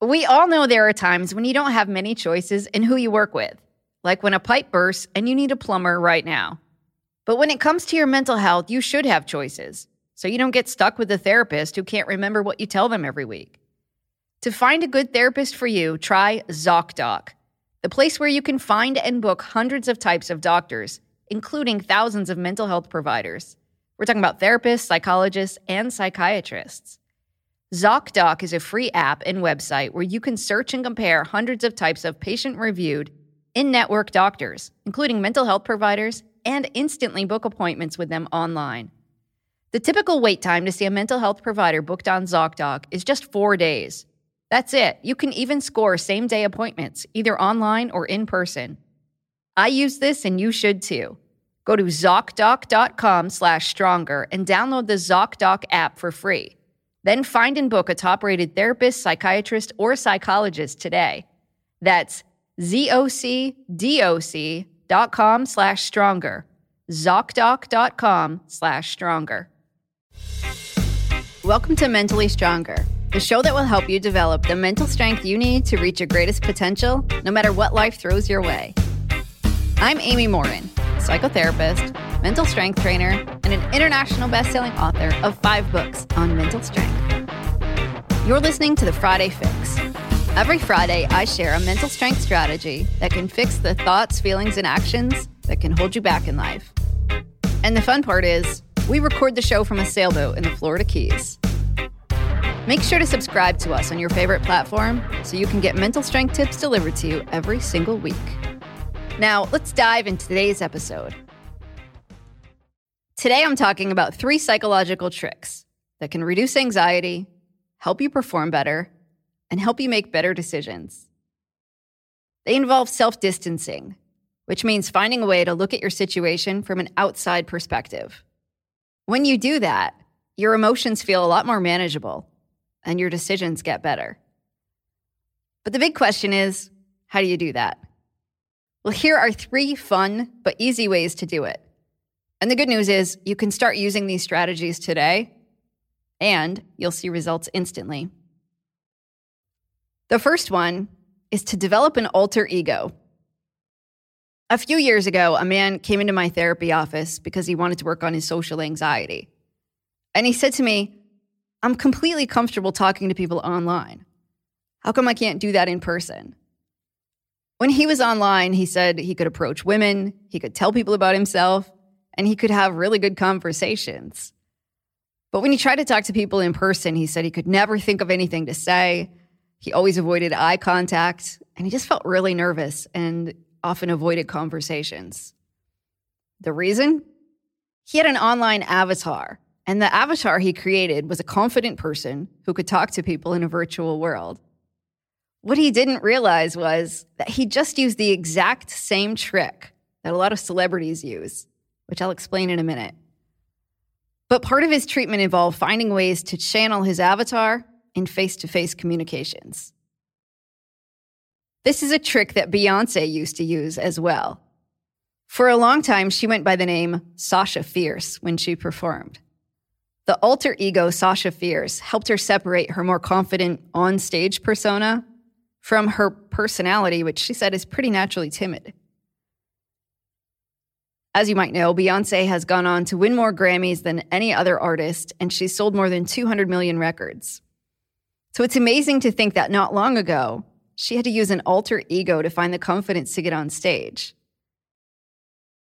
We all know there are times when you don't have many choices in who you work with, like when a pipe bursts and you need a plumber right now. But when it comes to your mental health, you should have choices, so you don't get stuck with a therapist who can't remember what you tell them every week. To find a good therapist for you, try ZocDoc, the place where you can find and book hundreds of types of doctors, including thousands of mental health providers. We're talking about therapists, psychologists, and psychiatrists. ZocDoc is a free app and website where you can search and compare hundreds of types of patient reviewed, in network doctors, including mental health providers, and instantly book appointments with them online. The typical wait time to see a mental health provider booked on ZocDoc is just four days. That's it. You can even score same day appointments, either online or in person. I use this and you should too. Go to ZocDoc.com slash stronger and download the ZocDoc app for free. Then find and book a top rated therapist, psychiatrist, or psychologist today. That's ZocDoc.com slash stronger. ZocDoc.com slash stronger. Welcome to Mentally Stronger, the show that will help you develop the mental strength you need to reach your greatest potential, no matter what life throws your way. I'm Amy Morin, psychotherapist, mental strength trainer, and an international best-selling author of five books on mental strength. You're listening to the Friday Fix. Every Friday, I share a mental strength strategy that can fix the thoughts, feelings, and actions that can hold you back in life. And the fun part is, we record the show from a sailboat in the Florida Keys. Make sure to subscribe to us on your favorite platform so you can get mental strength tips delivered to you every single week. Now, let's dive into today's episode. Today, I'm talking about three psychological tricks that can reduce anxiety, help you perform better, and help you make better decisions. They involve self distancing, which means finding a way to look at your situation from an outside perspective. When you do that, your emotions feel a lot more manageable and your decisions get better. But the big question is how do you do that? Well, here are three fun but easy ways to do it. And the good news is you can start using these strategies today and you'll see results instantly. The first one is to develop an alter ego. A few years ago, a man came into my therapy office because he wanted to work on his social anxiety. And he said to me, I'm completely comfortable talking to people online. How come I can't do that in person? When he was online, he said he could approach women, he could tell people about himself, and he could have really good conversations. But when he tried to talk to people in person, he said he could never think of anything to say. He always avoided eye contact, and he just felt really nervous and often avoided conversations. The reason? He had an online avatar, and the avatar he created was a confident person who could talk to people in a virtual world. What he didn't realize was that he just used the exact same trick that a lot of celebrities use, which I'll explain in a minute. But part of his treatment involved finding ways to channel his avatar in face to face communications. This is a trick that Beyonce used to use as well. For a long time, she went by the name Sasha Fierce when she performed. The alter ego Sasha Fierce helped her separate her more confident on stage persona from her personality, which she said is pretty naturally timid. As you might know, Beyonce has gone on to win more Grammys than any other artist, and she's sold more than 200 million records. So it's amazing to think that not long ago, she had to use an alter ego to find the confidence to get on stage.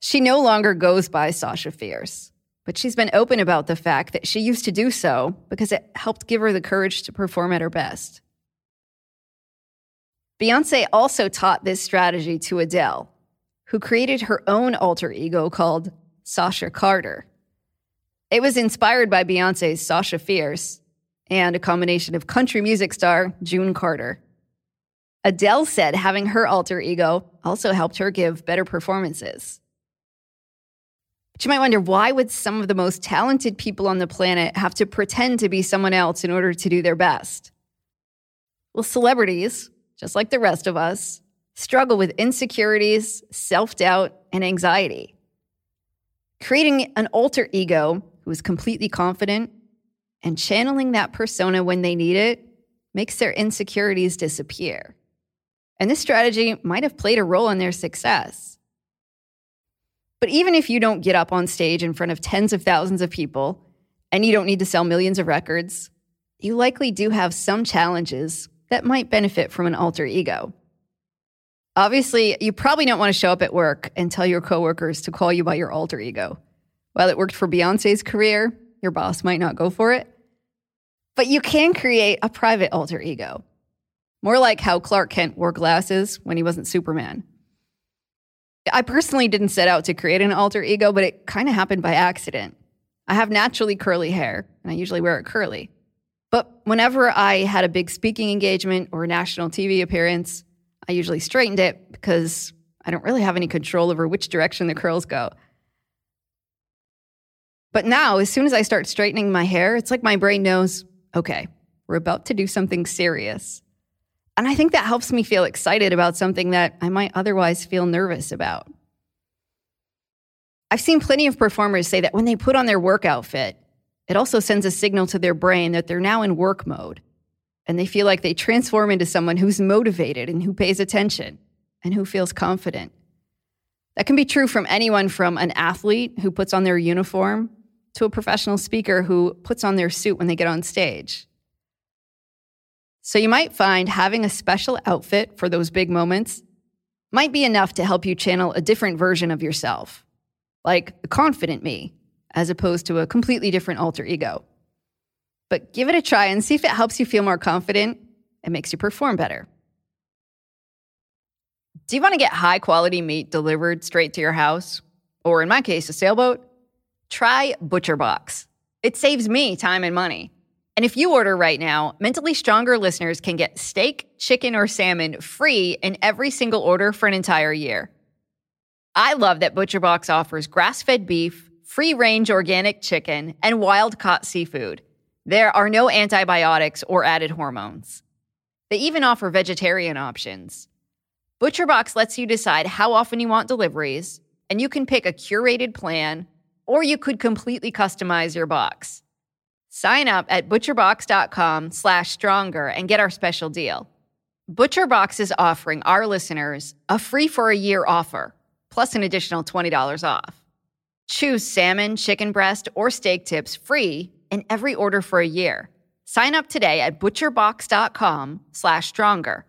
She no longer goes by Sasha Fierce, but she's been open about the fact that she used to do so because it helped give her the courage to perform at her best. Beyonce also taught this strategy to Adele, who created her own alter ego called Sasha Carter. It was inspired by Beyonce's Sasha Fierce and a combination of country music star June Carter. Adele said having her alter ego also helped her give better performances. But you might wonder why would some of the most talented people on the planet have to pretend to be someone else in order to do their best? Well, celebrities, just like the rest of us, struggle with insecurities, self doubt, and anxiety. Creating an alter ego who is completely confident and channeling that persona when they need it makes their insecurities disappear. And this strategy might have played a role in their success. But even if you don't get up on stage in front of tens of thousands of people and you don't need to sell millions of records, you likely do have some challenges that might benefit from an alter ego. Obviously, you probably don't want to show up at work and tell your coworkers to call you by your alter ego. While it worked for Beyonce's career, your boss might not go for it. But you can create a private alter ego, more like how Clark Kent wore glasses when he wasn't Superman. I personally didn't set out to create an alter ego, but it kind of happened by accident. I have naturally curly hair, and I usually wear it curly. But whenever I had a big speaking engagement or a national TV appearance, I usually straightened it because I don't really have any control over which direction the curls go. But now, as soon as I start straightening my hair, it's like my brain knows okay, we're about to do something serious. And I think that helps me feel excited about something that I might otherwise feel nervous about. I've seen plenty of performers say that when they put on their work outfit, it also sends a signal to their brain that they're now in work mode. And they feel like they transform into someone who's motivated and who pays attention and who feels confident. That can be true from anyone from an athlete who puts on their uniform to a professional speaker who puts on their suit when they get on stage. So you might find having a special outfit for those big moments might be enough to help you channel a different version of yourself, like the confident me, as opposed to a completely different alter ego. But give it a try and see if it helps you feel more confident and makes you perform better. Do you want to get high quality meat delivered straight to your house? Or in my case, a sailboat? Try ButcherBox. It saves me time and money. And if you order right now, Mentally Stronger listeners can get steak, chicken, or salmon free in every single order for an entire year. I love that ButcherBox offers grass fed beef, free range organic chicken, and wild caught seafood. There are no antibiotics or added hormones. They even offer vegetarian options. ButcherBox lets you decide how often you want deliveries, and you can pick a curated plan or you could completely customize your box. Sign up at butcherbox.com slash stronger and get our special deal. ButcherBox is offering our listeners a free for a year offer, plus an additional $20 off. Choose salmon, chicken breast, or steak tips free in every order for a year. Sign up today at butcherbox.com slash stronger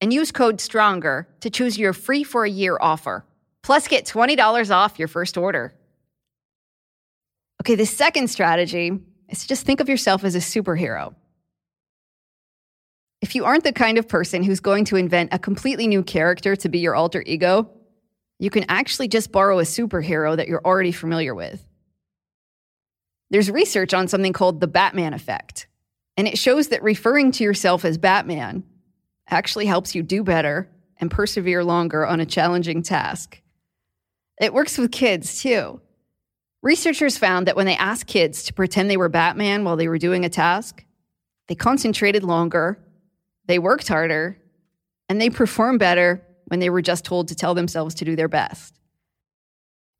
and use code STRONGER to choose your free for a year offer. Plus, get $20 off your first order. Okay, the second strategy is to just think of yourself as a superhero. If you aren't the kind of person who's going to invent a completely new character to be your alter ego, you can actually just borrow a superhero that you're already familiar with. There's research on something called the Batman effect, and it shows that referring to yourself as Batman actually helps you do better and persevere longer on a challenging task. It works with kids too. Researchers found that when they asked kids to pretend they were Batman while they were doing a task, they concentrated longer, they worked harder, and they performed better when they were just told to tell themselves to do their best.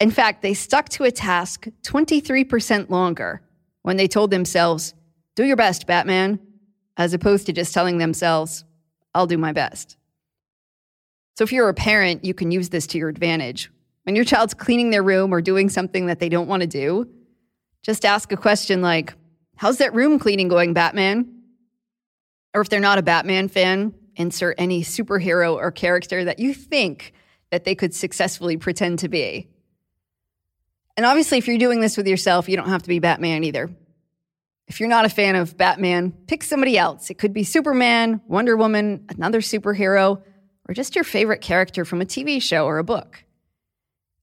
In fact, they stuck to a task 23% longer when they told themselves, Do your best, Batman, as opposed to just telling themselves, I'll do my best. So if you're a parent, you can use this to your advantage when your child's cleaning their room or doing something that they don't want to do, just ask a question like, How's that room cleaning going, Batman? Or if they're not a Batman fan, insert any superhero or character that you think that they could successfully pretend to be. And obviously, if you're doing this with yourself, you don't have to be Batman either. If you're not a fan of Batman, pick somebody else. It could be Superman, Wonder Woman, another superhero, or just your favorite character from a TV show or a book.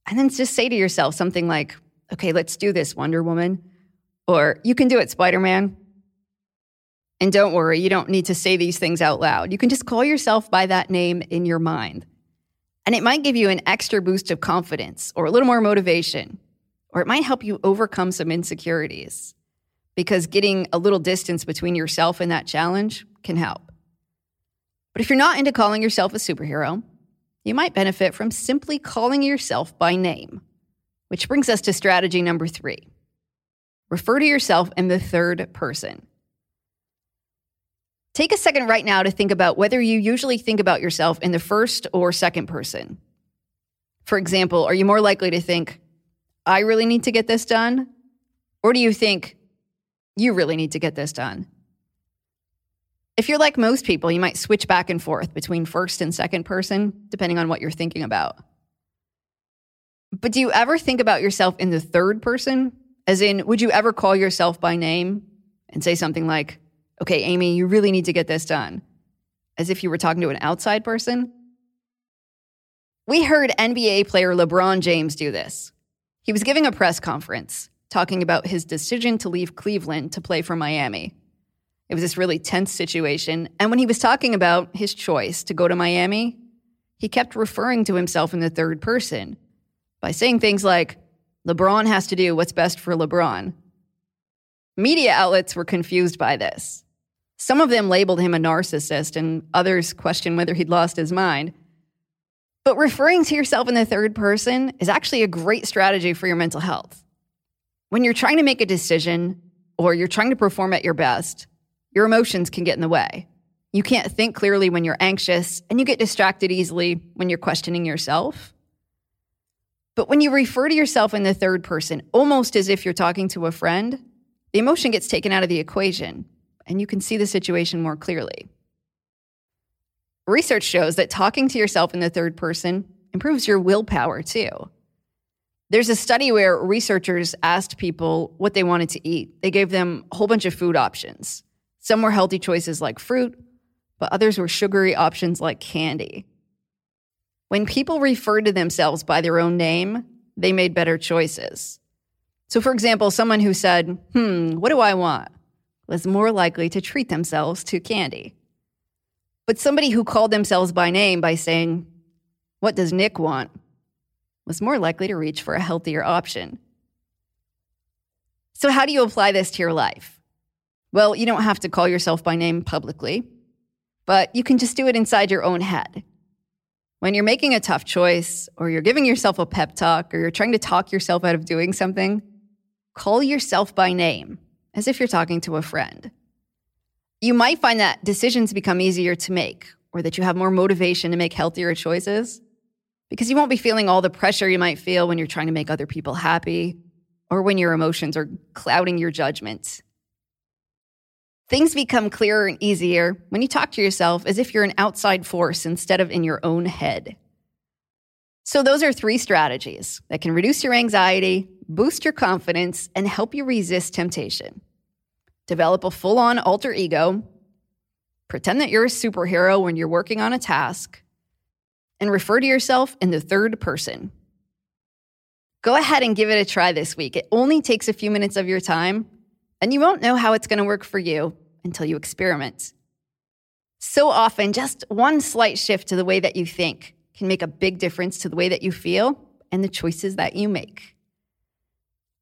And then just say to yourself something like, okay, let's do this, Wonder Woman. Or you can do it, Spider Man. And don't worry, you don't need to say these things out loud. You can just call yourself by that name in your mind. And it might give you an extra boost of confidence or a little more motivation, or it might help you overcome some insecurities because getting a little distance between yourself and that challenge can help. But if you're not into calling yourself a superhero, you might benefit from simply calling yourself by name. Which brings us to strategy number three refer to yourself in the third person. Take a second right now to think about whether you usually think about yourself in the first or second person. For example, are you more likely to think, I really need to get this done? Or do you think, you really need to get this done? If you're like most people, you might switch back and forth between first and second person, depending on what you're thinking about. But do you ever think about yourself in the third person? As in, would you ever call yourself by name and say something like, okay, Amy, you really need to get this done? As if you were talking to an outside person? We heard NBA player LeBron James do this. He was giving a press conference talking about his decision to leave Cleveland to play for Miami. It was this really tense situation. And when he was talking about his choice to go to Miami, he kept referring to himself in the third person by saying things like, LeBron has to do what's best for LeBron. Media outlets were confused by this. Some of them labeled him a narcissist, and others questioned whether he'd lost his mind. But referring to yourself in the third person is actually a great strategy for your mental health. When you're trying to make a decision or you're trying to perform at your best, your emotions can get in the way. You can't think clearly when you're anxious, and you get distracted easily when you're questioning yourself. But when you refer to yourself in the third person, almost as if you're talking to a friend, the emotion gets taken out of the equation, and you can see the situation more clearly. Research shows that talking to yourself in the third person improves your willpower too. There's a study where researchers asked people what they wanted to eat. They gave them a whole bunch of food options. Some were healthy choices like fruit, but others were sugary options like candy. When people referred to themselves by their own name, they made better choices. So, for example, someone who said, Hmm, what do I want? was more likely to treat themselves to candy. But somebody who called themselves by name by saying, What does Nick want? was more likely to reach for a healthier option. So, how do you apply this to your life? Well, you don't have to call yourself by name publicly, but you can just do it inside your own head. When you're making a tough choice, or you're giving yourself a pep talk, or you're trying to talk yourself out of doing something, call yourself by name as if you're talking to a friend you might find that decisions become easier to make or that you have more motivation to make healthier choices because you won't be feeling all the pressure you might feel when you're trying to make other people happy or when your emotions are clouding your judgment. Things become clearer and easier when you talk to yourself as if you're an outside force instead of in your own head. So, those are three strategies that can reduce your anxiety, boost your confidence, and help you resist temptation develop a full on alter ego, pretend that you're a superhero when you're working on a task, and refer to yourself in the third person. Go ahead and give it a try this week. It only takes a few minutes of your time, and you won't know how it's going to work for you until you experiment. So often, just one slight shift to the way that you think can make a big difference to the way that you feel and the choices that you make.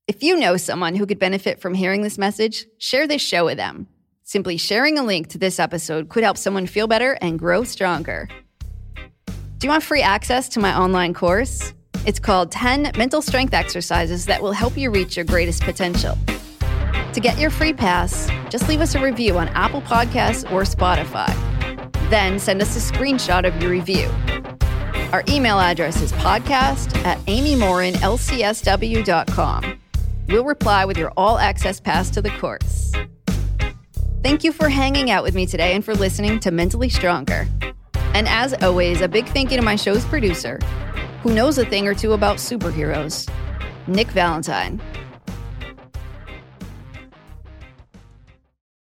If you know someone who could benefit from hearing this message, share this show with them. Simply sharing a link to this episode could help someone feel better and grow stronger. Do you want free access to my online course? It's called 10 Mental Strength Exercises that will help you reach your greatest potential. To get your free pass, just leave us a review on Apple Podcasts or Spotify. Then send us a screenshot of your review. Our email address is podcast at amymorinlcsw.com. We'll reply with your all access pass to the course. Thank you for hanging out with me today and for listening to Mentally Stronger. And as always, a big thank you to my show's producer, who knows a thing or two about superheroes, Nick Valentine.